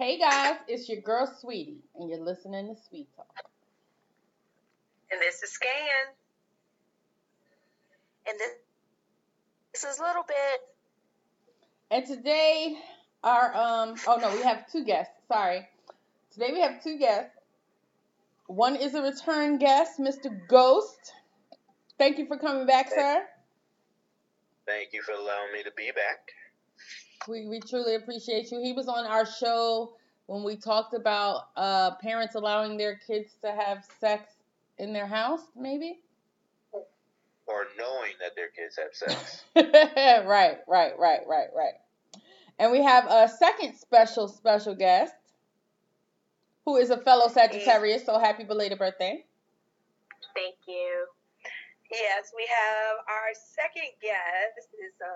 Hey guys, it's your girl Sweetie, and you're listening to Sweet Talk. And this is Scan. And this, this is a little bit. And today, our um, oh no, we have two guests. Sorry, today we have two guests. One is a return guest, Mr. Ghost. Thank you for coming back, sir. Thank you for allowing me to be back. We, we truly appreciate you. He was on our show when we talked about uh, parents allowing their kids to have sex in their house, maybe? Or knowing that their kids have sex. right, right, right, right, right. And we have a second special, special guest who is a fellow Sagittarius. So happy belated birthday. Thank you. Yes, we have our second guest This is a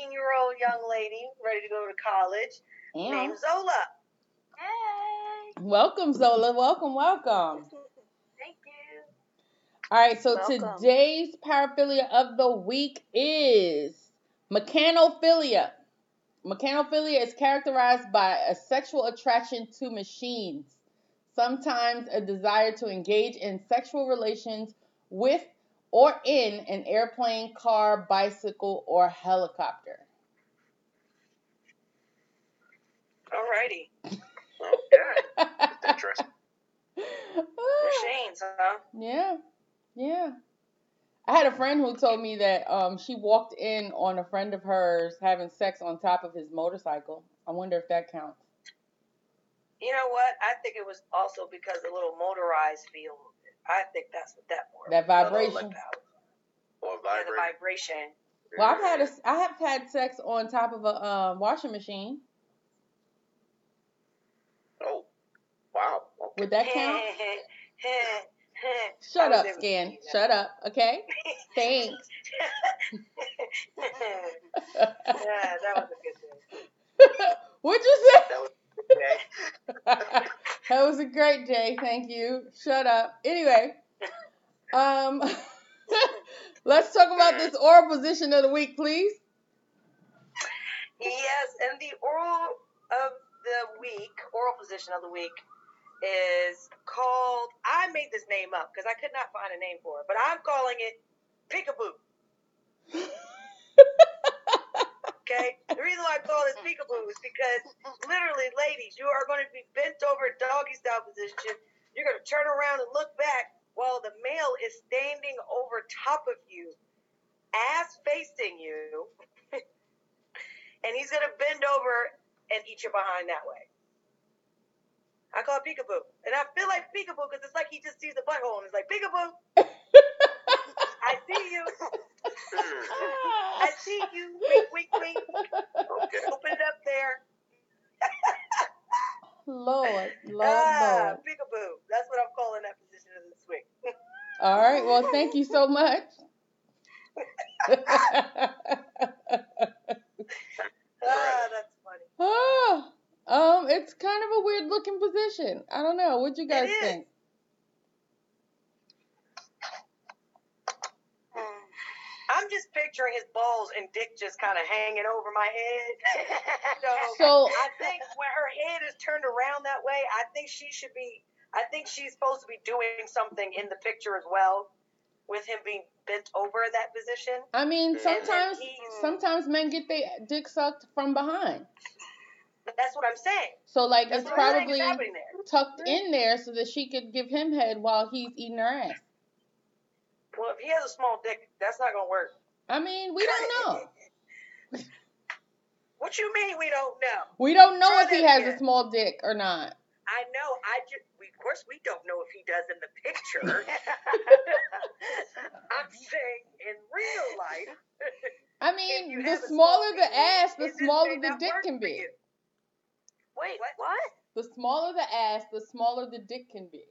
19 year old young lady ready to go to college Yeah. named Zola. Hey. Welcome, Zola. Welcome, welcome. Thank you. All right, so Welcome. today's paraphilia of the week is mechanophilia. Mechanophilia is characterized by a sexual attraction to machines, sometimes a desire to engage in sexual relations with or in an airplane, car, bicycle, or helicopter. Alrighty. Okay. Interesting. Machines, huh? Yeah, yeah. I had a friend who told me that um, she walked in on a friend of hers having sex on top of his motorcycle. I wonder if that counts. You know what? I think it was also because the little motorized feel. I think that's what that was. That The little, vibration. Or yeah, the vibration. Well, I've had a, I have had sex on top of a um, washing machine. Oh, wow. Okay. Would that count? Shut Shut up, Scan. Shut up. Okay. Thanks. yeah, that was a good thing. What'd you say? That was a great day. Thank you. Shut up. Anyway, um, let's talk about this oral position of the week, please. Yes, and the oral of the week, oral position of the week, is called. I made this name up because I could not find a name for it, but I'm calling it Peekaboo. Okay, the reason why I call this peekaboo is because literally, ladies, you are going to be bent over doggy style position. You're going to turn around and look back while the male is standing over top of you, ass facing you, and he's going to bend over and eat your behind that way. I call it peekaboo, and I feel like peekaboo because it's like he just sees the butthole and it's like peekaboo. I see you. I see you. Wink, wink, wink. Okay. Open it up there. Lord, Lord, ah, Lord. peekaboo. That's what I'm calling that position of this week. All right. Well, thank you so much. Ah, that's funny. oh, um, it's kind of a weird looking position. I don't know. What you guys is. think? I'm just picturing his balls and dick just kind of hanging over my head. so, So, I think when her head is turned around that way, I think she should be. I think she's supposed to be doing something in the picture as well, with him being bent over that position. I mean, sometimes he's- sometimes men get their dick sucked from behind. That's what I'm saying. So like That's it's what I think probably is happening there. tucked in there so that she could give him head while he's eating her ass. Well, if he has a small dick, that's not gonna work. I mean, we don't know. What you mean we don't know? We don't know Try if he that has a small dick or not. I know. I just, we, of course, we don't know if he does in the picture. I'm saying in real life. I mean, the smaller small the penis, ass, the smaller the dick can be. Wait, what? What? The smaller the ass, the smaller the dick can be.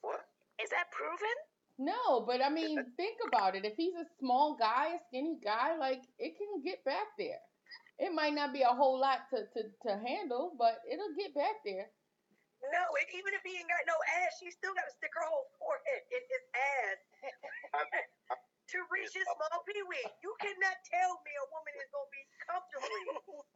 What? Is that proven? No, but I mean, think about it. If he's a small guy, a skinny guy, like it can get back there. It might not be a whole lot to, to, to handle, but it'll get back there. No, and even if he ain't got no ass, she still got to stick her whole forehead in his ass to reach his small peewee. You cannot tell me a woman is gonna be comfortably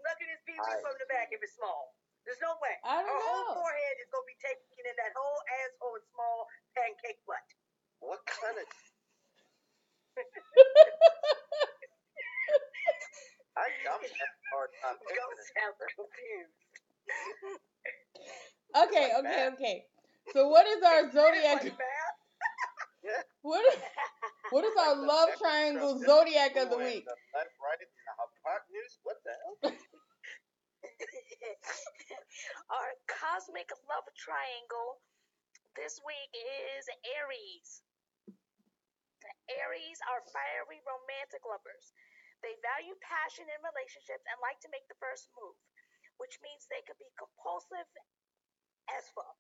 sucking his peewee I- from the back if it's small. There's no way. I don't Her whole forehead is gonna be taken in that whole asshole and small pancake butt. What kind of? I, I'm having a hard time Don't picturing it. sound confused. Okay, Like okay, math. okay. So what is our zodiac? like math. What is, what is our love triangle zodiac of the week? The left, right, and the hypotenuse. What the hell? Our cosmic love triangle this week is Aries. Aries are fiery romantic lovers. They value passion in relationships and like to make the first move, which means they can be compulsive as fuck.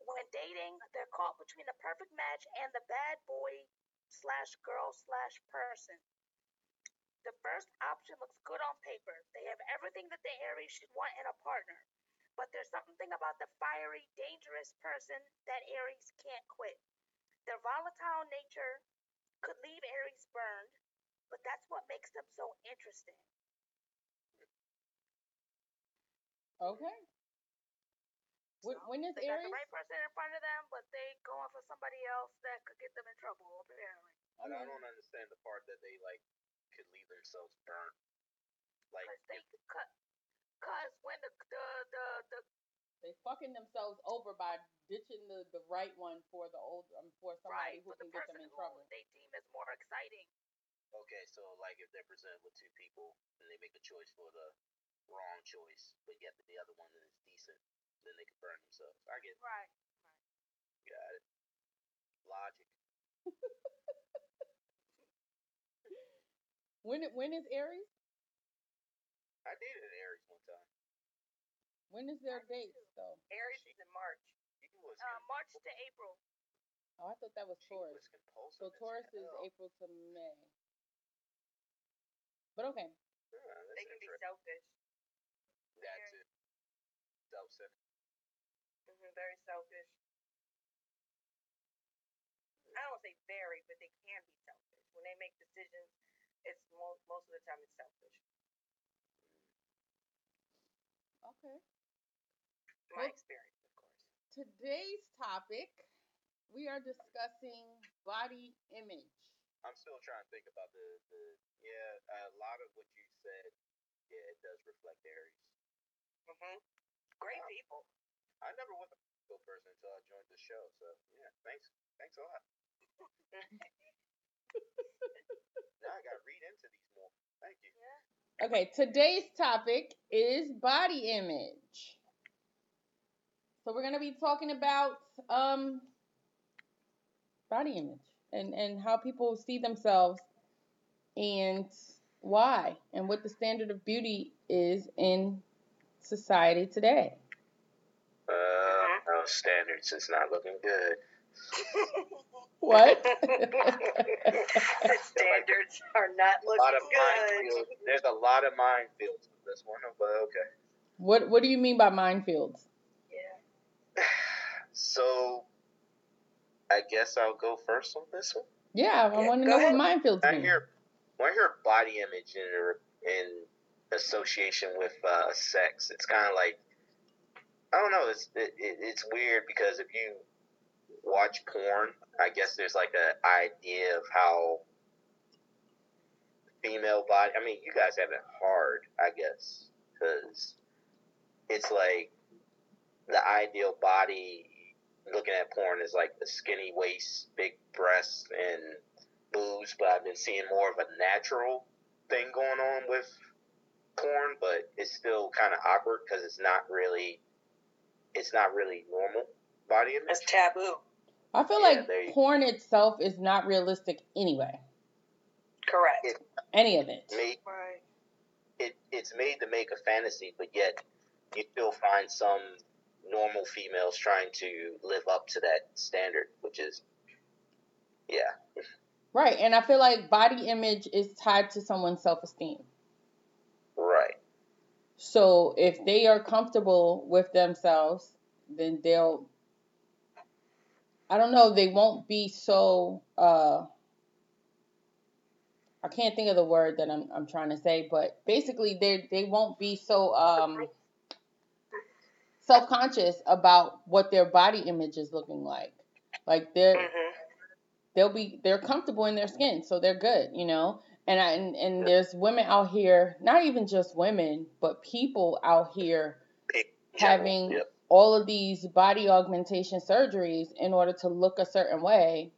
When dating, they're caught between the perfect match and the bad boy slash girl slash person. The first option looks good on paper. They have everything that the Aries should want in a partner. But there's something about the fiery, dangerous person that Aries can't quit. Their volatile nature could leave Aries burned, but that's what makes them so interesting. Okay. When, when is They got Aries? the right person in front of them, but they going for somebody else that could get them in trouble, apparently. But I don't understand the part that they like could leave themselves burnt. Like Because they cut. Cause when the the the, the They fucking themselves over by ditching the, the right one for the old um, for somebody right who for the can get them in who trouble. they deem as more exciting. okay, so like if they're presented with two people and they make a choice for the wrong choice, but yet the other one is decent, then they can burn themselves. I get it. Right. got it. Logic. When when is Aries? I dated an Aries one time. When is their date though? Aries is in March. He was Uh, March to April. Oh, I thought that was she Taurus. was compulsive. So as Taurus is hell. April to May. But okay. Yeah, that's They can be interesting. selfish. That too. Self-centered. hmm very selfish. I don't say very, but they can be selfish. When they make decisions, it's most most of the time it's selfish. Okay. My Well- experience, of course. Today's topic, we are discussing body image. I'm still trying to think about the, the yeah, a lot of what you said, yeah, it does reflect Aries. Mm-hmm. Great Wow. people. I never was a good person until I joined the show, so yeah, thanks, thanks a lot. now I gotta read into these more. Thank you. Okay, today's topic is body image. So we're gonna be talking about um body image and and how people see themselves and why and what the standard of beauty is in society today. Uh, no standards is not looking good. What? the standards are not A lot of looking good. There's a lot of minefields with this one, but okay. what what do you mean by minefields? Yeah. So, I guess I'll go first on this one. Yeah, I Yeah, want to go know ahead. what minefields When I mean. hear when I hear body image in in association with uh, sex, it's kind of like I don't know. It's it, it, it's weird because if you watch porn, I guess there's like an idea of how female body. I mean, you guys have it hard, I guess, because it's like the ideal body. Looking at porn is like the skinny waist, big breasts, and boobs. But I've been seeing more of a natural thing going on with porn, but it's still kind of awkward because it's not really, it's not really normal body image. That's taboo. I feel Yeah, like there you- porn itself is not realistic anyway. Correct. It- Any of it. Made, Right. it, it's made to make a fantasy, but yet you still find some normal females trying to live up to that standard, which is, yeah, Right, and I feel like body image is tied to someone's self esteem. right. So if they are comfortable with themselves, then they'll I don't know, they won't be so uh I can't think of the word that I'm I'm trying to say, but basically they they won't be so um self conscious about what their body image is looking like. Like they're Mhm. they'll be they're comfortable in their skin, so they're good, you know. And I, and, and there's women out here, not even just women, but people out here having Yep. all of these body augmentation surgeries in order to look a certain way.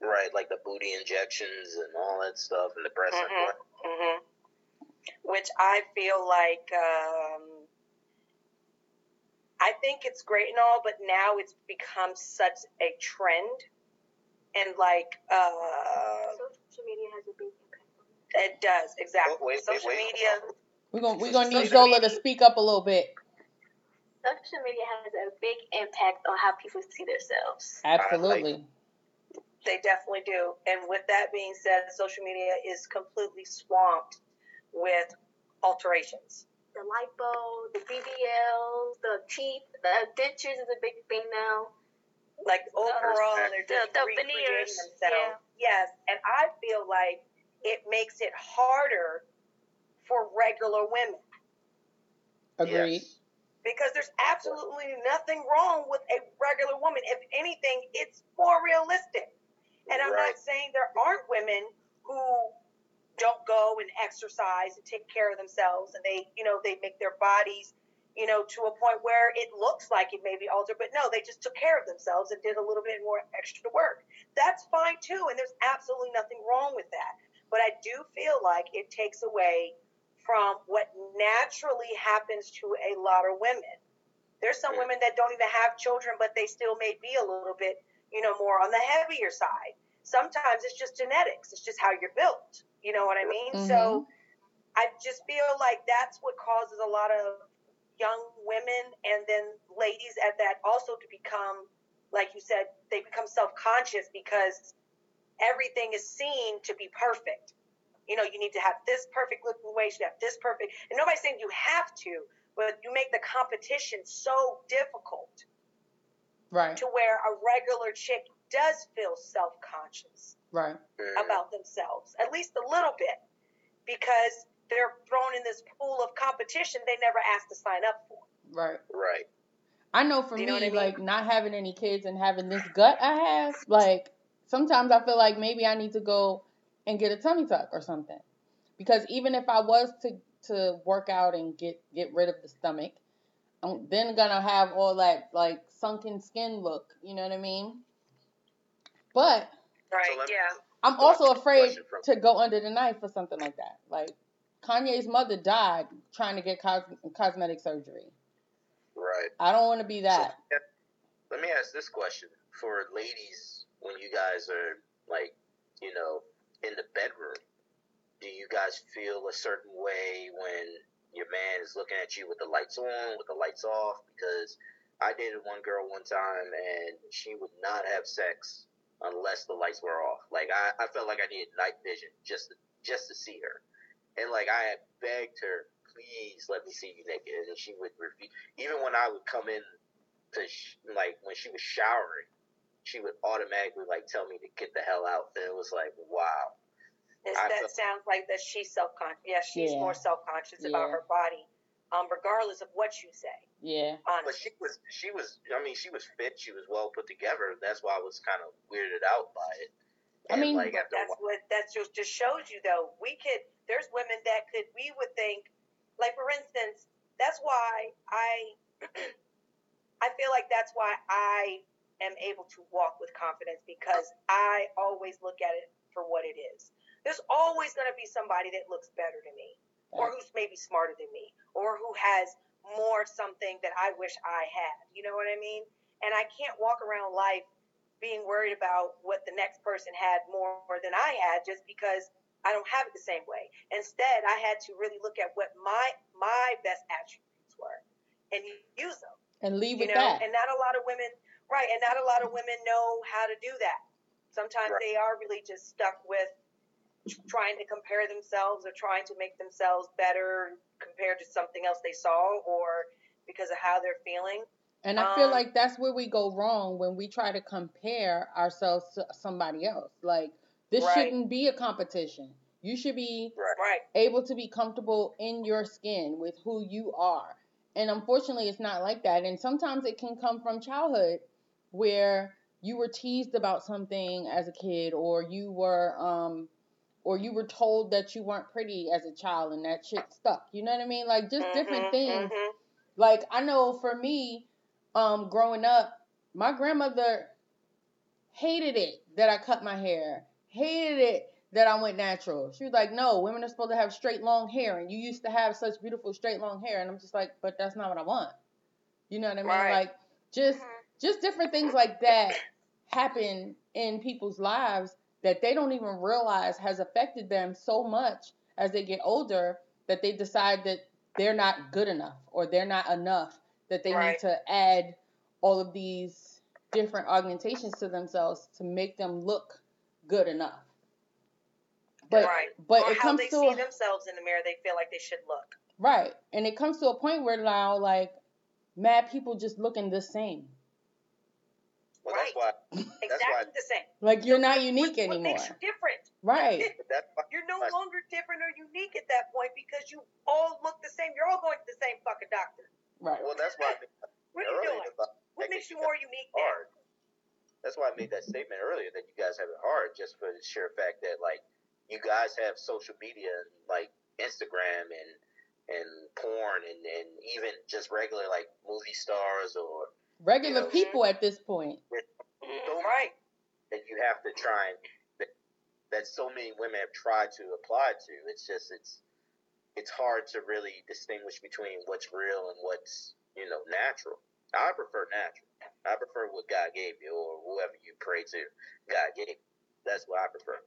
Right, like the booty injections and all that stuff, and the breast Mhm. implant. hmm Which I feel like um, I think it's great and all, but now it's become such a trend, and like uh, Social media has a big impact it does exactly. Wait, wait, Social wait. media. We're gonna we're gonna need Zola to speak up a little bit. Social media has a big impact on how people see themselves. Absolutely. They definitely do. And with that being said, social media is completely swamped with alterations. The lipo, the BBLs, the teeth, the dentures is a big thing now. Like uh, overall, the- they're just the recreating veneers, themselves. Yes, and I feel like it makes it harder for regular women Agreed. Yes. because there's absolutely nothing wrong with a regular woman. If anything, it's more realistic. And I'm Right. not saying there aren't women who don't go and exercise and take care of themselves and they, you know, they make their bodies, you know, to a point where it looks like it may be altered, but no, they just took care of themselves and did a little bit more extra work. That's fine too, and there's absolutely nothing wrong with that. But I do feel like it takes away from what naturally happens to a lot of women. There's some women that don't even have children, but they still may be a little bit, you know, more on the heavier side. Sometimes it's just genetics. It's just how you're built. You know what I mean? So mm-hmm. I just feel like that's what causes a lot of young women and then ladies at that also to become, like you said, they become self conscious because everything is seen to be perfect. You know, you need to have this perfect looking waist, you have this perfect, and nobody's saying you have to, but you make the competition so difficult Right. to where a regular chick does feel self conscious Right. About themselves, at least a little bit, because they're thrown in this pool of competition they never asked to sign up for. Right. Right. I know for you know me, what I mean? like not having any kids and having this gut I have, like sometimes I feel like maybe I need to go and get a tummy tuck or something. Because even if I was to to work out and get get rid of the stomach, I'm then gonna have all that like sunken skin look. You know what I mean? But Right? So me- yeah. I'm also afraid to go under the knife for something like that. Like Kanye's mother died trying to get cos- cosmetic surgery. Right. I don't want to be that. So, let me ask this question for ladies: When you guys are like, you know, in the bedroom, do you guys feel a certain way when your man is looking at you with the lights on, with the lights off? Because I dated one girl one time, and she would not have sex unless the lights were off. Like I, I felt like I needed night vision just to, just to see her, and like I had begged her, please let me see you naked, and she would refuse. Even when I would come in to sh- like when she was showering, she would automatically like tell me to get the hell out, and it was like wow. Is I that feel- sounds like that she's self conscious. Yeah, she's Yeah. more self conscious about her body, um, regardless of what you say. Yeah. But she was she was I mean she was fit, she was well put together. That's why I was kind of weirded out by it. I mean- like after that's while, what that just just shows you though. We could there's women that could we would think like for instance, that's why I I feel like that's why I am able to walk with confidence because I always look at it for what it is. There's always going to be somebody that looks better than me or who's maybe smarter than me or who has more something that I wish I had. You know what I mean? And I can't walk around life being worried about what the next person had more than I had just because I don't have it the same way. Instead, I had to really look at what my my best attributes were and use them. And leave You with know, that. and not a lot of women, right? And not a lot of women know how to do that. Sometimes Right. they are really just stuck with trying to compare themselves or trying to make themselves better compared to something else they saw or because of how they're feeling. And I feel Um, like that's where we go wrong when we try to compare ourselves to somebody else. Like this Right. shouldn't be a competition. You should be Right. able to be comfortable in your skin with who you are. And unfortunately, it's not like that. And sometimes it can come from childhood where you were teased about something as a kid or you were um or you were told that you weren't pretty as a child and that shit stuck. You know what I mean? Like just different Mhm, things. mhm. Like I know for me, um, growing up, my grandmother hated it that I cut my hair. Hated it that I went natural. She was like, "No, women are supposed to have straight long hair, and you used to have such beautiful straight long hair." And I'm just like, "But that's not what I want." You know what I mean? Right. Like just Mhm. just different things like that happen in people's lives that they don't even realize has affected them so much as they get older that they decide that they're not good enough or they're not enough that they Right. need to add all of these different augmentations to themselves to make them look good enough but right. but or it how comes they to see a, themselves in the mirror, they feel like they should look. right and it comes to a point where now like mad people just looking the same Well, that's why. Exactly why- the same. like you're not unique what, anymore What makes you different? Right. you're no longer different or unique at that point because you all look the same. You're all going to the same fucking doctor. right Well, that's why. What are you doing? What makes you you more unique now? hard. That's why I made that statement earlier that you guys have it hard, just for the sheer fact that like you guys have social media and like Instagram and and porn and and even just regular like movie stars or regular You know, people at this point Mm, Right. that you have to try and that, that so many women have tried to apply to. It's just it's it's hard to really distinguish between what's real and what's you know natural. I prefer natural. I prefer what God gave you or whoever you pray to. God gave. You. That's what I prefer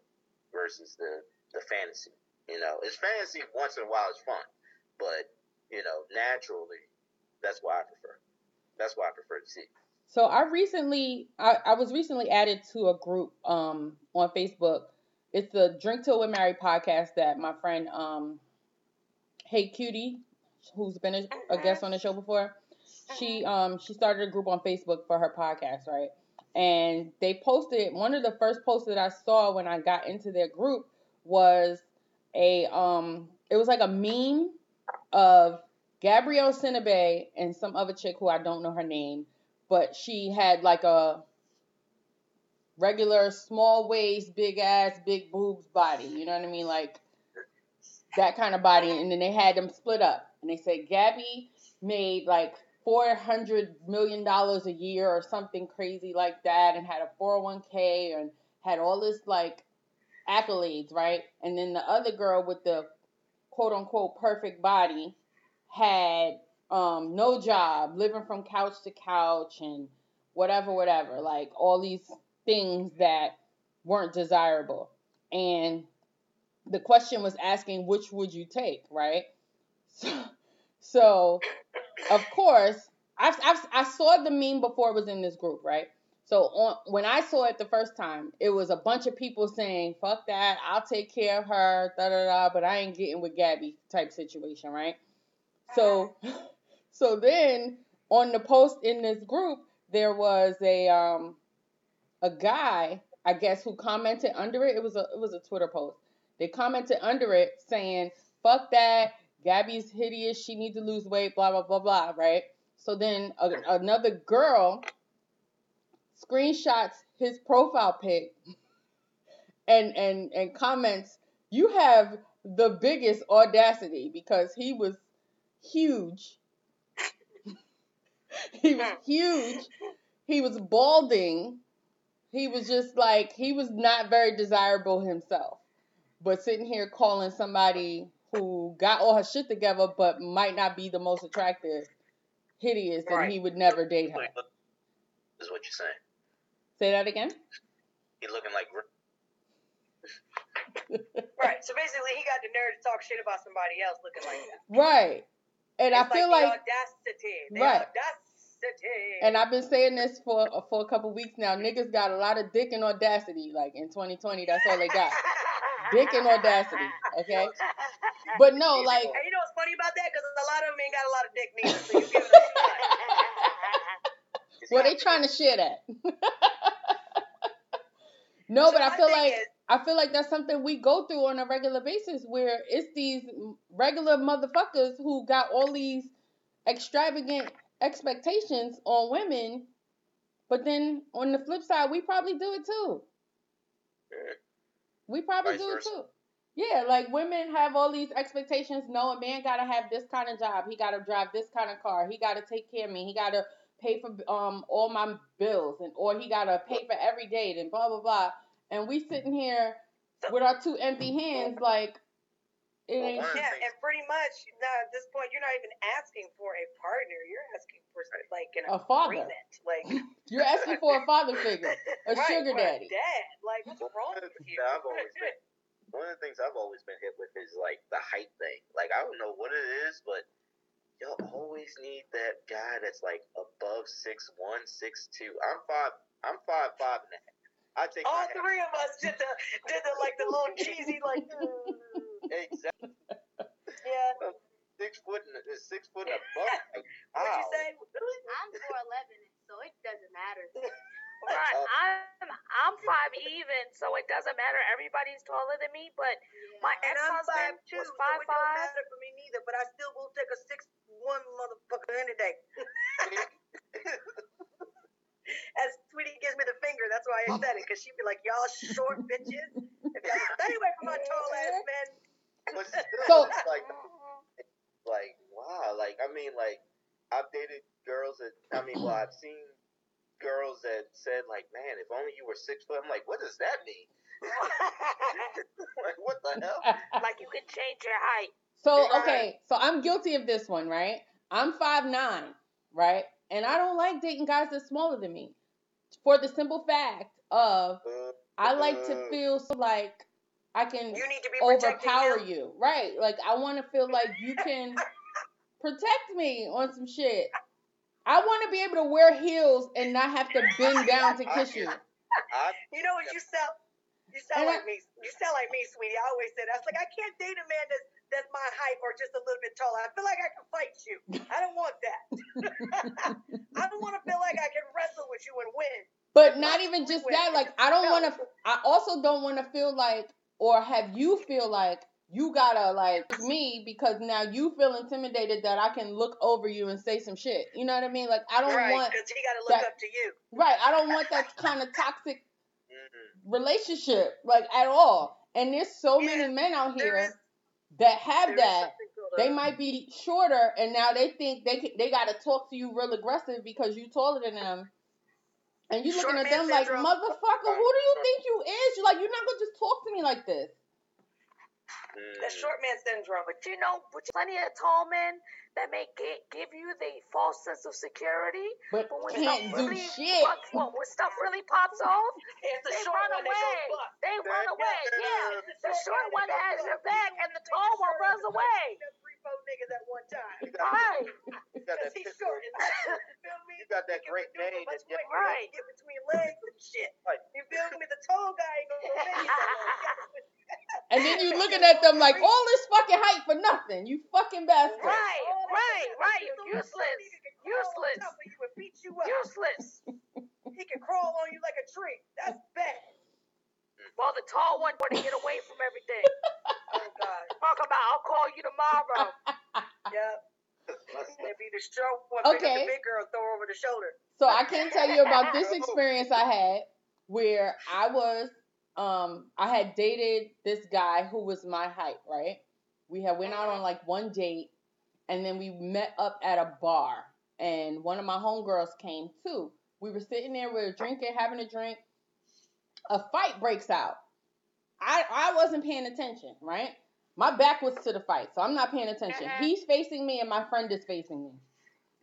versus the the fantasy. You know, it's fantasy once in a while. It's fun, but you know, naturally, that's what I prefer. That's why I prefer to see. So I recently, I, I was recently added to a group um on Facebook. It's the Drink Till We're Married podcast that my friend um, Hey Cutie, who's been a, a guest on the show before, she um she started a group on Facebook for her podcast, right? And they posted one of the first posts that I saw when I got into their group was a um it was like a meme of Gabrielle Sidibe and some other chick who I don't know her name but she had like a regular small waist, big ass, big boobs body. You know what I mean? Like that kind of body. And then they had them split up. And they said Gabby made like four hundred million dollars a year or something crazy like that, and had a four hundred one k and had all this like accolades, right? And then the other girl with the quote unquote perfect body had um, no job, living from couch to couch, and whatever, whatever. Like all these things that weren't desirable. And the question was asking, which would you take, right? So, so of course, I, I, I saw the meme before it was in this group, right? So on, when I saw it the first time, it was a bunch of people saying, fuck that, I'll take care of her, da da da, but I ain't getting with Gabby type situation, right? So so then on the post in this group, there was a um a guy, I guess, who commented under it. It was a it was a Twitter post. They commented under it saying, "Fuck that, Gabby's hideous. She needs to lose weight." Blah blah blah blah. Right. So then a, another girl screenshots his profile pic and and and comments, "You have the biggest audacity because he was huge." he was huge. He was balding. He was just like he was not very desirable himself. But sitting here calling somebody who got all her shit together but might not be the most attractive hideous and he would never date her. Is what you're saying. Say that again? You're looking like Right. So basically, he got the nerve to talk shit about somebody else looking like that. Right. And I feel like, like the audacity. The Right. audacity. and I've been saying this for for a couple weeks now. Niggas got a lot of dick and audacity. Like in 2020, that's all they got. Dick and audacity. Okay. But no, like And you know what's funny about that? Because a lot of them ain't got a lot of dick neither. So you giving them too much. What they trying to shit at? no, So but I feel like is, I feel like that's something we go through on a regular basis where it's these regular motherfuckers who got all these extravagant expectations on women, but then on the flip side, we probably do it too. Yeah. We probably Vice do it too. Yeah, like women have all these expectations. No, a man gotta have this kind of job. He gotta drive this kind of car. He gotta take care of me. He gotta pay for um all my bills and or he gotta pay for every date and blah blah blah. And we mm-hmm. sitting here with our two empty hands, like it ain't. one Yeah, things- and pretty much now at this point, you're not even asking for a partner. You're asking for like an A father. agreement. Like You're asking for a father figure, a right, sugar for a daddy. Dad. Like what's wrong one of the with things you? that I've always been one of the things I've always been hit with is like the height thing. Like I don't know what it is, but y'all always need that guy that's like above six one, six two. I'm five I'm five five and a half. I take All my hat three of us did the did the like the little cheesy like exactly yeah. six foot and six foot and above. Like, What'd you say? I'm 4'11, so it doesn't matter. Right. Uh, I'm I'm five even, so it doesn't matter. Everybody's taller than me, but my And I'm five ex-husband two, was so five it don't matter for me neither. But I still will take a six one motherfucker any day. As Sweetie gives me the finger, that's why I said it, because she'd be like, "Y'all short bitches." If y'all stay away from my tall ass men. But still, So- like like wow, like I mean like I've dated girls that I mean well I've seen girls that said like, man, if only you were six foot. I'm like, what does that mean? like what the hell? like you can change your height. So okay, so I'm guilty of this one, right? I'm five nine, right? And I don't like dating guys that's smaller than me, for the simple fact of I like to mm-hmm. feel so like I can You need to be overpower him. you, right? Like I want to feel like you can protect me on some shit. I want to be able to wear heels and not have to bend down to kiss you. You know what? You sound you sound And I- like me. You sound like me, sweetie. I always say that. I was like, I can't date a man that's that's my height or just a little bit taller. I feel like I can fight you. I don't want that. I don't want to feel like I can wrestle with you and win. But not even just that. Like I don't want to. I also don't want to feel like or have you feel like you gotta like me because now you feel intimidated that I can look over you and say some shit. You know what I mean? Like I don't right? want Because he got to look that- up to you. right. I don't want that kind of toxic relationship like at all. And there's so Yeah, many men out There here is, that have that. They might be shorter, and now they think they can, they gotta talk to you real aggressive because you taller than them. And you looking Short at man them like, motherfucker, who do you think you is? You're like, you're not gonna just talk to me like this. mm. That's short man syndrome. But you know, but plenty of tall men that may gi- give you the false sense of security. But But when can't stuff do really shit. pops- well, when stuff really pops off, It's the they short run one that away. goes. They run away. yeah. Yeah, the short one has your back, and the tall one runs away. Three, four niggas at one time. You got, Right. you got Because that he's short. You feel me? You got that great maneuver Dane much that- quicker. Right. Get between legs and shit. Right. You feel me? The tall guy ain't gonna make it that long. And then you looking at them like all this fucking hype for nothing. You fucking bastard. Right, right, right. You're so useless. he can Useless. top of you and beat you up. Useless. He can crawl on you like a tree. That's bad. Well, the tall one want to get away from everything. Oh God. Talk about, I'll call you tomorrow. Yep. If you the short one, Okay. the big girl, throw her over the shoulder. So I can tell you about this experience I had where I was um I had dated this guy who was my height, right? We had went out on like one date and then we met up at a bar and one of my homegirls came too. We were sitting there, we were drinking, having a drink. A fight breaks out. I I wasn't paying attention, right? My back was to the fight, so I'm not paying attention. Mhm. He's facing me and my friend is facing me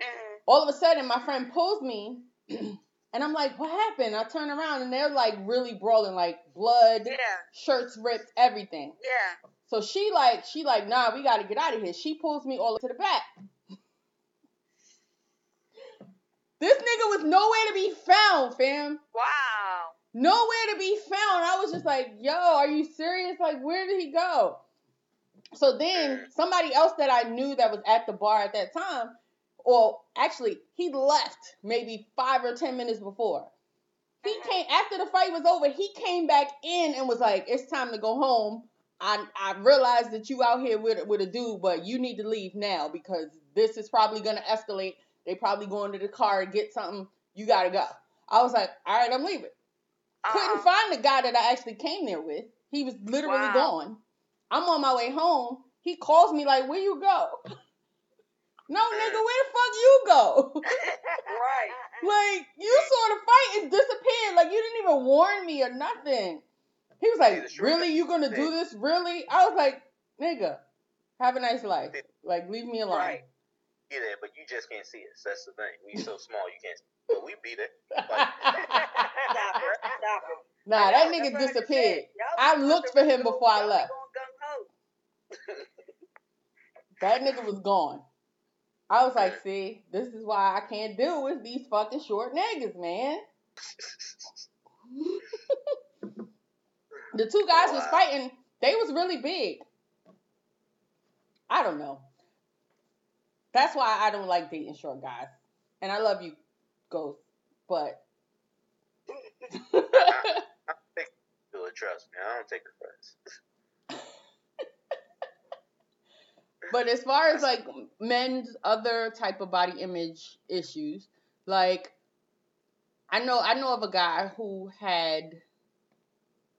Mhm. all of a sudden my friend pulls me and I'm like, what happened? I turn around and they're like really brawling, like blood, Yeah. shirts ripped, everything. Yeah. So she like, she like, nah, we gotta get out of here. She pulls me all to the back. This nigga was nowhere to be found, fam. Wow. Nowhere to be found. I was just like, yo, are you serious? Like, where did he go? So then somebody else that I knew that was at the bar at that time, or actually he left maybe five or ten minutes before. He uh-huh. came after the fight was over. He came back in and was like, "It's time to go home. I I realize that you out here with with a dude, but you need to leave now because this is probably gonna escalate. They probably going to the car and get something. You gotta go." I was like, "All right, I'm leaving." Uh-huh. Couldn't Uh-uh. find the guy that I actually came there with. He was literally Wow. gone. I'm on my way home. He calls me like, "Where you go?" no, nigga, where the fuck you go? Right. Like you saw the fight and disappeared. Like you didn't even warn me or nothing. He was like, "Really? You gonna do this? Really?" I was like, "Nigga, have a nice life. Like leave me alone." Right. It, but you just can't see us. That's the thing. We so small, you can't. see But we beat it. Like, Stop it. Stop it. nah, that nigga that's what I just disappeared. I looked for him before I left. That nigga was gone. I was like, "See, this is why I can't deal with these fucking short niggas, man." The two guys was fighting. They was really big. I don't know. That's why I don't like dating short guys. And I love you, Ghost, but I take do it. Trust me, I don't take offense. But as far as like men's other type of body image issues, like I know I know of a guy who had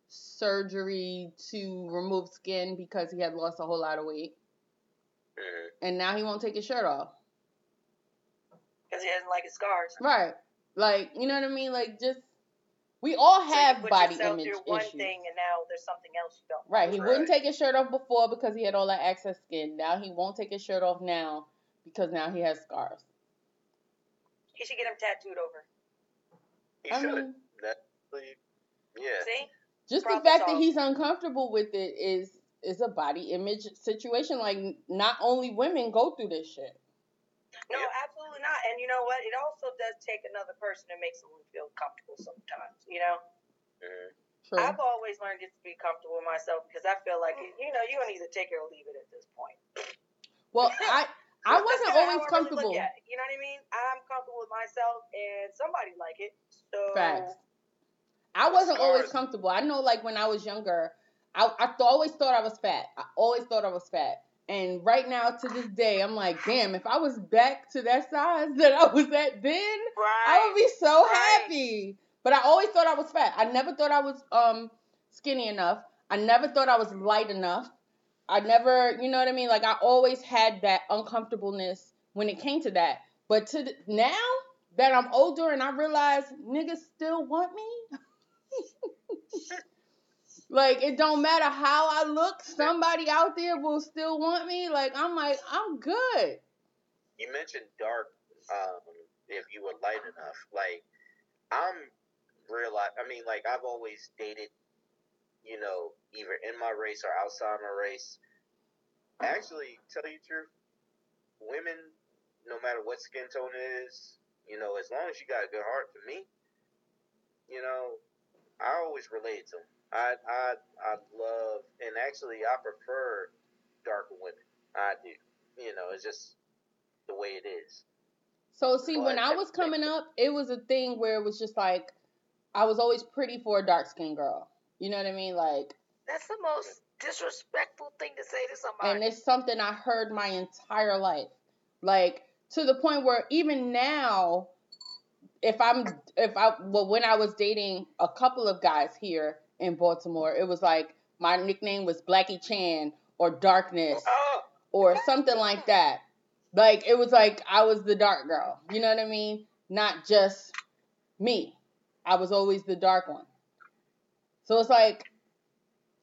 surgery to remove skin because he had lost a whole lot of weight Mhm. and now he won't take his shirt off. Because he doesn't like his scars. Right. Like, you know what I mean? Like just we all So you have put body yourself image through one issues. thing and now there's something else you don't. Right. He wouldn't take his shirt off before because he had all that excess skin. Now he won't take his shirt off now because now he has scars. He should get him tattooed over. He I should. mean, That's yeah. See? just the Problem fact that he's uncomfortable with it is is a body image situation. Like not only women go through this shit. No, Yeah. absolutely not. And you know what? It also does take another person to make someone feel comfortable sometimes. You know? Mhm. True. I've always learned just to be comfortable with myself because I feel like, you know, you can either take it or leave it at this point. Well, I I wasn't always I comfortable. look at it, you know what I mean? I'm comfortable with myself and somebody like it. So Facts. I wasn't always comfortable. I know, like when I was younger, I, I th- always thought I was fat. I always thought I was fat. And right now, to this day, I'm like, damn, if I was back to that size that I was at then, I would be so right. happy. But I always thought I was fat. I never thought I was um skinny enough. I never thought I was light enough. I never, you know what I mean? Like I always had that uncomfortableness when it came to that. But to the, now that I'm older and I realize niggas still want me. like it don't matter how I look, somebody out there will still want me. Like I'm like I'm good. You mentioned dark. Um, if you were light enough, like I'm realize. I mean, like I've always dated. You know, either in my race or outside my race. Actually, tell you the truth, women, no matter what skin tone it is, you know, as long as you got a good heart, for me, you know, I always relate to them. I I I love, and actually, I prefer darker women. I do. You know, it's just the way it is. So see, when I was coming up, it was a thing where it was just like I was always pretty for a dark skinned girl. You know what I mean? Like, That's the most disrespectful thing to say to somebody. and it's something I heard my entire life. Like to the point where even now, if I'm if I well when I was dating a couple of guys here in Baltimore, it was like my nickname was Blackie Chan or Darkness or something like that. Like it was like I was the dark girl. You know what I mean? Not just me. I was always the dark one. So it's like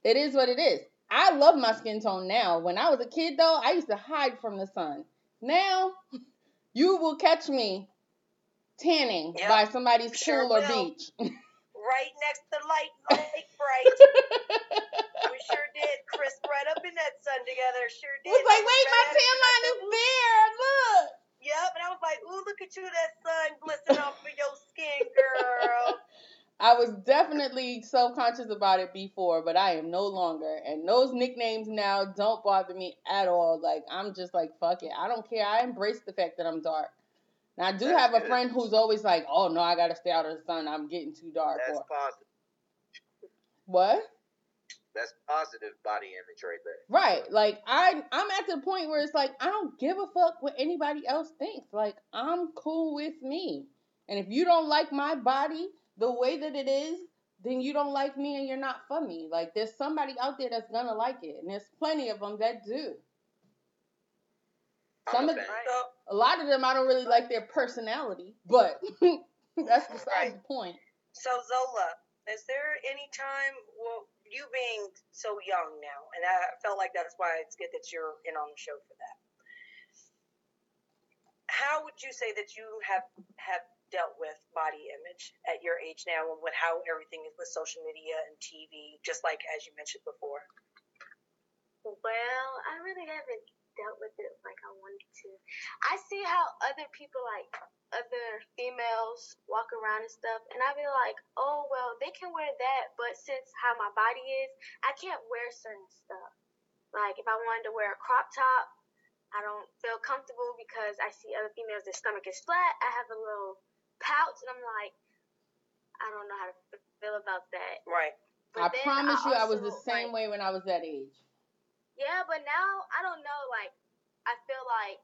it is what it is. I love my skin tone now. When I was a kid though, I used to hide from the sun. Now you will catch me tanning Yep, by somebody's sure pool or will. beach. right next to light, light bright. we sure did. Crisp right up in that sun together. Sure did. was like, wait, my right tan line is there. Look. Yep, and I was like, ooh, look at you, that sun glistening off of your skin, girl. I was definitely self conscious about it before, but I am no longer. And those nicknames now don't bother me at all. Like I'm just like fuck it. I don't care. I embrace the fact that I'm dark. Now I do That's have a good. friend who's always like, "Oh no, I gotta stay out of the sun. I'm getting too dark." That's Or, positive. what? That's positive body image right there. Right. Like I I'm at the point where it's like I don't give a fuck what anybody else thinks. Like I'm cool with me. And if you don't like my body the way that it is, then you don't like me and you're not for me. Like there's somebody out there that's gonna like it, and there's plenty of them that do. Some of fan. So, a lot of them I don't really like their personality, but that's besides Right. the point. so Zola, is there any time, well, you being so young now, and I felt like that's why it's good that you're in on the show for that. How would you say that you have have dealt with body image at your age now, and with how everything is with social media and TV, just like as you mentioned before? Well, I really haven't dealt with it like I wanted to. I see how other people like other females walk around and stuff, and I be like, oh well, they can wear that, but since how my body is, I can't wear certain stuff. Like if I wanted to wear a crop top, I don't feel comfortable because I see other females their stomach is flat. I have a little pouch, and I'm like, I don't know how to feel about that. Right. I But then promise you I was the also, same way when I was that age. Yeah, but now I don't know. Like, I feel like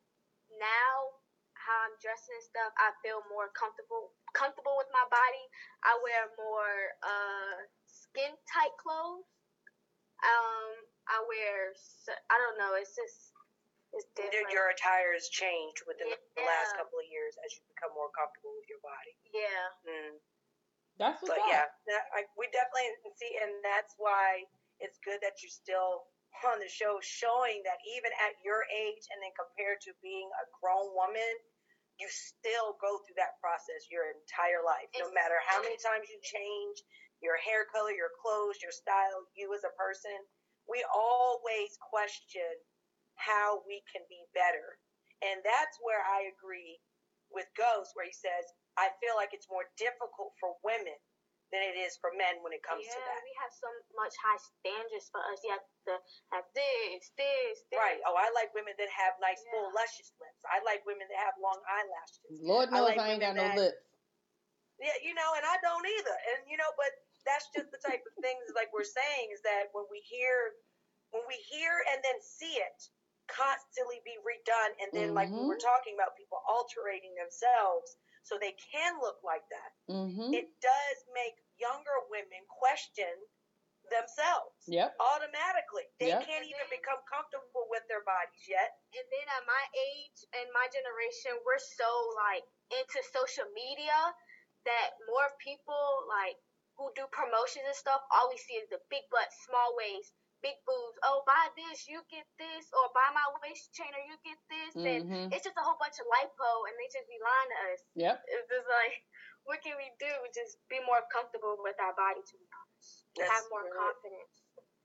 now how I'm dressing and stuff, I feel more comfortable comfortable with my body. I wear more uh skin tight clothes. Um, I wear I don't know. It's just it's Your, different. your attire has changed within the last couple of years as you become more comfortable with your body. yeah. Mm. That's what's But up. yeah, that, I, we definitely see, and that's why it's good that you're still on the show, showing that even at your age, and then compared to being a grown woman, you still go through that process your entire life. No matter how many times you change your hair color, your clothes, your style, you as a person, we always question how we can be better. And that's where I agree with Ghost, where he says, I feel like it's more difficult for women than it is for men when it comes yeah, to that. we have so much high standards for us. You have to have this, this, this. Right. Oh, I like women that have nice, full, luscious lips. I like women that have long eyelashes. Lord knows I, like ain't got no that- lips. Yeah, you know, and I don't either. And you know, but that's just the type of things like we're saying is that when we hear when we hear and then see it constantly be redone and then like we were talking about people altering themselves so they can look like that. Mm-hmm. It does make younger women question themselves Yep. automatically. They Yep. can't even become comfortable with their bodies yet. and then at my age and my generation, we're so like into social media that more people like who do promotions and stuff, all we see is the big butts, small waist, big boobs. Oh, buy this, you get this, or buy my waist trainer, you get this, and Mm-hmm. it's just a whole bunch of lipo, and they just be lying to us. Yep. It's just like, what can we do? Just be more comfortable with our body, to be honest. That's Have more confidence.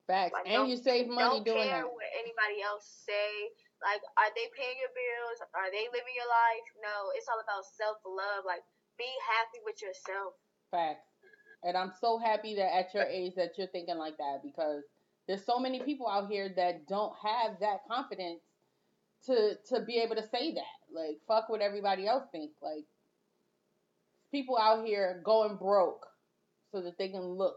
Facts. Like, and you save money Don't doing care that. what anybody else say. Like, are they paying your bills? Are they living your life? No, it's all about self love. Like, be happy with yourself. Facts. And I'm so happy that at your age that you're thinking like that because there's so many people out here that don't have that confidence to to be able to say that. Like fuck what everybody else think. Like people out here going broke so that they can look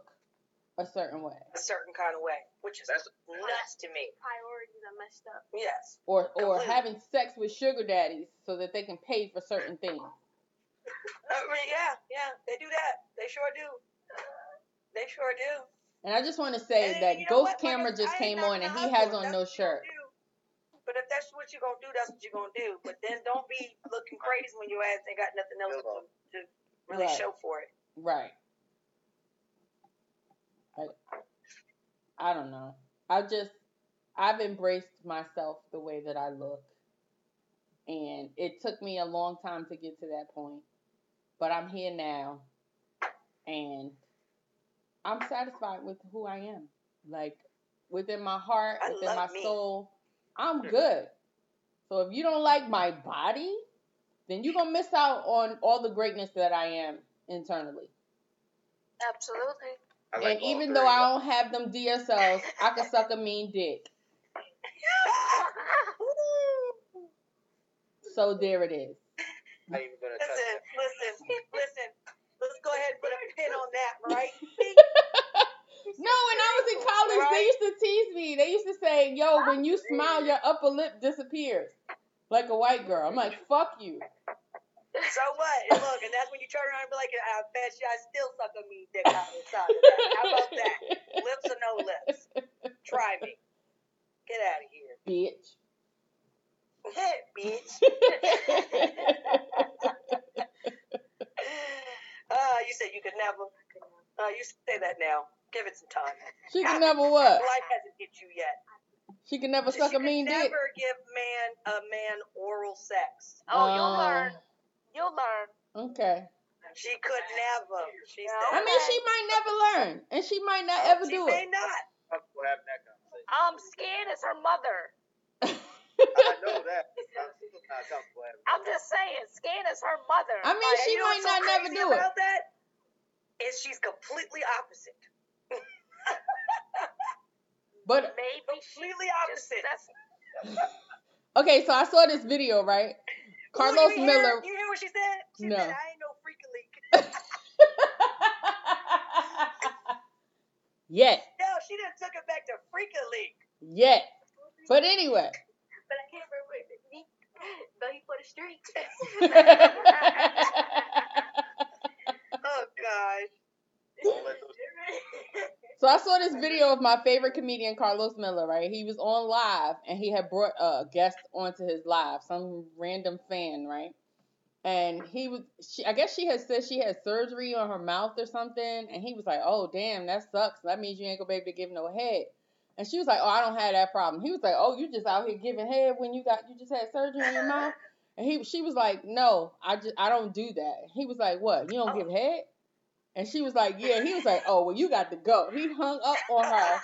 a certain way. A certain kind of way, which is That's- nuts to me. Priorities are messed up. Yes. Or or Completely. having sex with sugar daddies so that they can pay for certain things. I mean, yeah, yeah, they do that. They sure do. They sure do. And I just want to say And that you know Ghost what? Camera I just ain't came on and he has on no what you gonna shirt. But if that's what you're gonna do, that's what you're gonna do. But then don't be looking crazy when your ass ain't got nothing else to, to really Right. show for it. Right. Like, I don't know. I just, I've embraced myself the way that I look. And it took me a long time to get to that point. But I'm here now. And I'm satisfied with who I am. Like, within my heart, I within my me. soul, I'm good. So if you don't like my body, then you're going to miss out on all the greatness that I am internally. Absolutely. I like and even though I don't have them DSLs, I can suck a mean dick. So there it is. not even gonna touch Listen, that. listen, listen. Let's go ahead and put a pin on that, right? No, when I was in college, they used to tease me. They used to say, "Yo, when you smile, your upper lip disappears like a white girl." I'm like, "Fuck you." So what? And look, and that's when you turn around and be like, I bet you I still suck a mean dick out the side of that. How about that? Lips or no lips? Try me. Get out of here. Bitch. Bitch. Uh, you said you could never. Uh, you say that now. Give it some time. she can never what? Life hasn't hit you yet. She can never She suck a could mean dick. never give man a man oral sex. Oh, you'll Uh, learn. You'll learn. Okay. She could never. She No. said. I mean, she might never learn, and she might not ever she do may it. not. Comfortable having that conversation. Um, Scan is her mother. I know that. I'm still not comfortable having I'm just saying, Scan is her mother. I mean, And she might so not never do it. about that? Is she's completely opposite. But maybe Completely opposite. okay, so I saw this video, right? Ooh, Karlous you Miller. Hear, you hear what she said? She No. said, I ain't no freaking leak. Yet, No, she done took it back to freaking leak. yet. But anyway. But I can't remember it. Though he for the streets. Oh, gosh. Don't let those So I saw this video of my favorite comedian Karlous Miller, right? He was on live and he had brought a guest onto his live, some random fan, right? And he was, she, I guess she had said she had surgery on her mouth or something, and he was like, "Oh damn, that sucks. That means you ain't gonna be able to give no head." And she was like, "Oh, I don't have that problem." He was like, "Oh, you just out here giving head when you got you just had surgery on your mouth." And he, she was like, "No, I just I don't do that." He was like, "What? You don't oh. give head?" And she was like, "Yeah." He was like, "Oh, well, you got to go." He hung up on her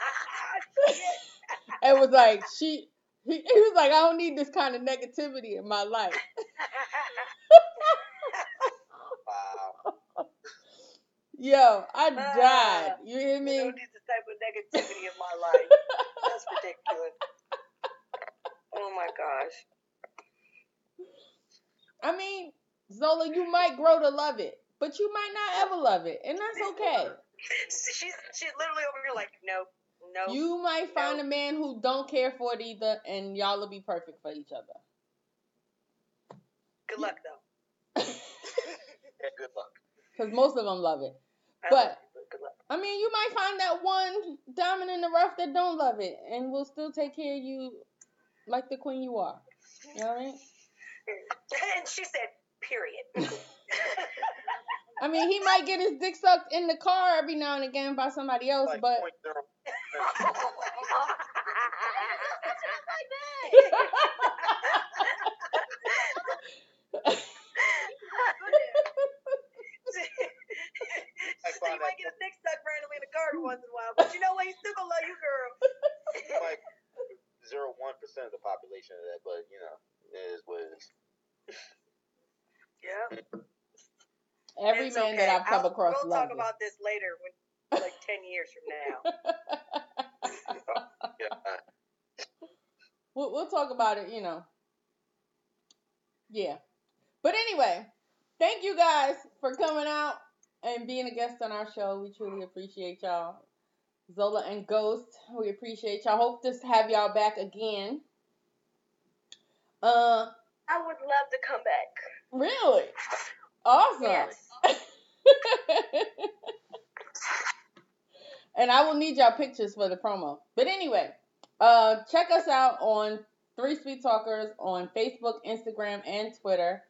and was like, "She." He, he was like, "I don't need this kind of negativity in my life." wow. Yo, I ah, died. You hear me? I don't need this type of negativity in my life. That's ridiculous. Oh, my gosh. I mean, Zola, you might grow to love it, but you might not ever love it, and that's okay. She's, she's literally over here like, no, no. You might find a man who don't care for it either, and y'all will be perfect for each other. Good luck, though. Yeah, good luck. Because most of them love it. I But- love you, but. I mean, you might find that one diamond in the rough that don't love it, and will still take care of you like the queen you are. You know what I mean? And she said, period. I mean, he might get his dick sucked in the car every now and again by somebody else, Like but point zero. she said you might get a dick sucked randomly in the car every once in a while, but you know what? He's still gonna love you, girl. like zero one percent of the population of that, but you know, it is what it is. Yeah. every It's man okay. that I've come I'll- across We'll loves talk about this later, when like ten years from now. Yeah. We'll, we'll talk about it, you know. Yeah. But anyway, thank you guys for coming out and being a guest on our show. We truly appreciate y'all. Zola and Ghost, we appreciate y'all. Hope to have y'all back again. Uh, I would love to come back. really? Awesome. Yes. and I will need y'all pictures for the promo. But anyway, uh, check us out on Three Sweet Talkers on Facebook, Instagram, and Twitter,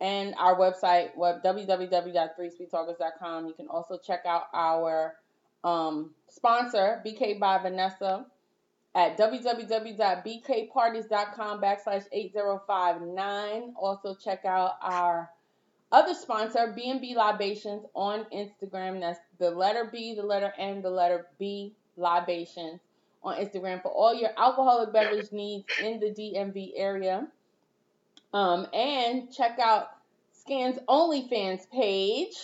and our website, web www.threesweettalkers.com. You can also check out our um, sponsor, BK by Vanessa, at www.bkparties.com backslash 8059. Also check out our other sponsor, B&B Libations on Instagram. That's the letter B, the letter N, the letter B Libations on Instagram for all your alcoholic beverage needs in the DMV area. Um, and check out Scan's OnlyFans page.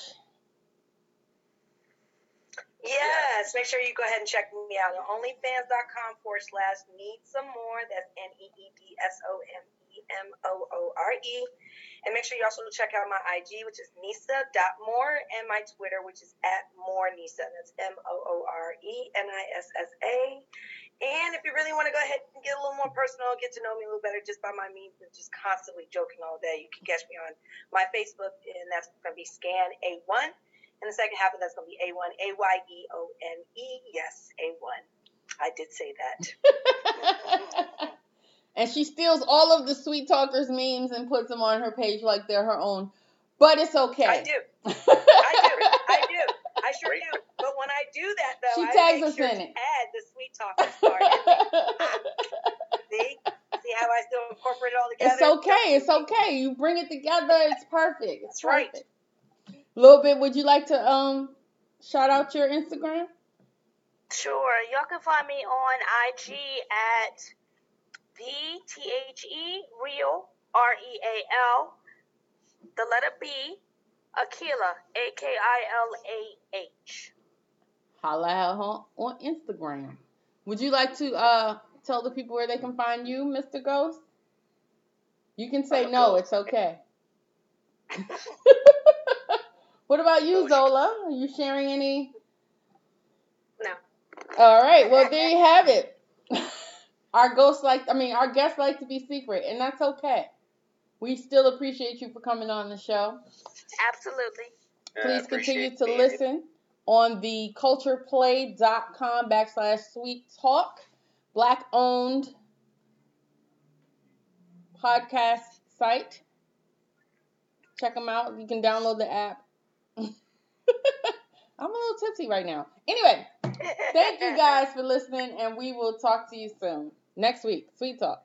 Yes, make sure you go ahead and check me out on onlyfans.com forward slash need some more. That's N E E D S O M M O O R E. And make sure you also check out my IG, which is Nisa.more, and my Twitter, which is at more Nisa. That's M O O R E N I S S A. And if you really want to go ahead and get a little more personal, get to know me a little better just by my means of just constantly joking all day, you can catch me on my Facebook, and that's going to be Scan A1. And the second half of that's going to be A1, A Y E O N E. Yes, A1. I did say that. and she steals all of the Sweet Talkers memes and puts them on her page like they're her own. But it's okay. I do. I do. I do. I sure do. But when I do that, though, She I tags make us sure in to it. add the sweet talkers part. See, see how I still incorporate it all together. it's okay. It's okay. You bring it together. It's perfect. It's That's right. perfect. Little bit. Would you like to um shout out your Instagram? Sure. Y'all can find me on IG at the T H E real R E A L the letter B Akila A K I L A H. Holla at her on Instagram. Would you like to uh tell the people where they can find you, Mr. Ghost? You can say no. It's okay. what about you, Zola? Are you sharing any? No. All right. Well, there you have it. Our ghosts like, I mean, our guests like to be secret, and that's okay. We still appreciate you for coming on the show. Absolutely. Please continue to being listen on the cultureplay.com backslash sweet talk, black owned podcast site. Check them out. You can download the app. I'm a little tipsy right now. Anyway, thank you guys for listening, and we will talk to you soon. Next week, Sweet Talk.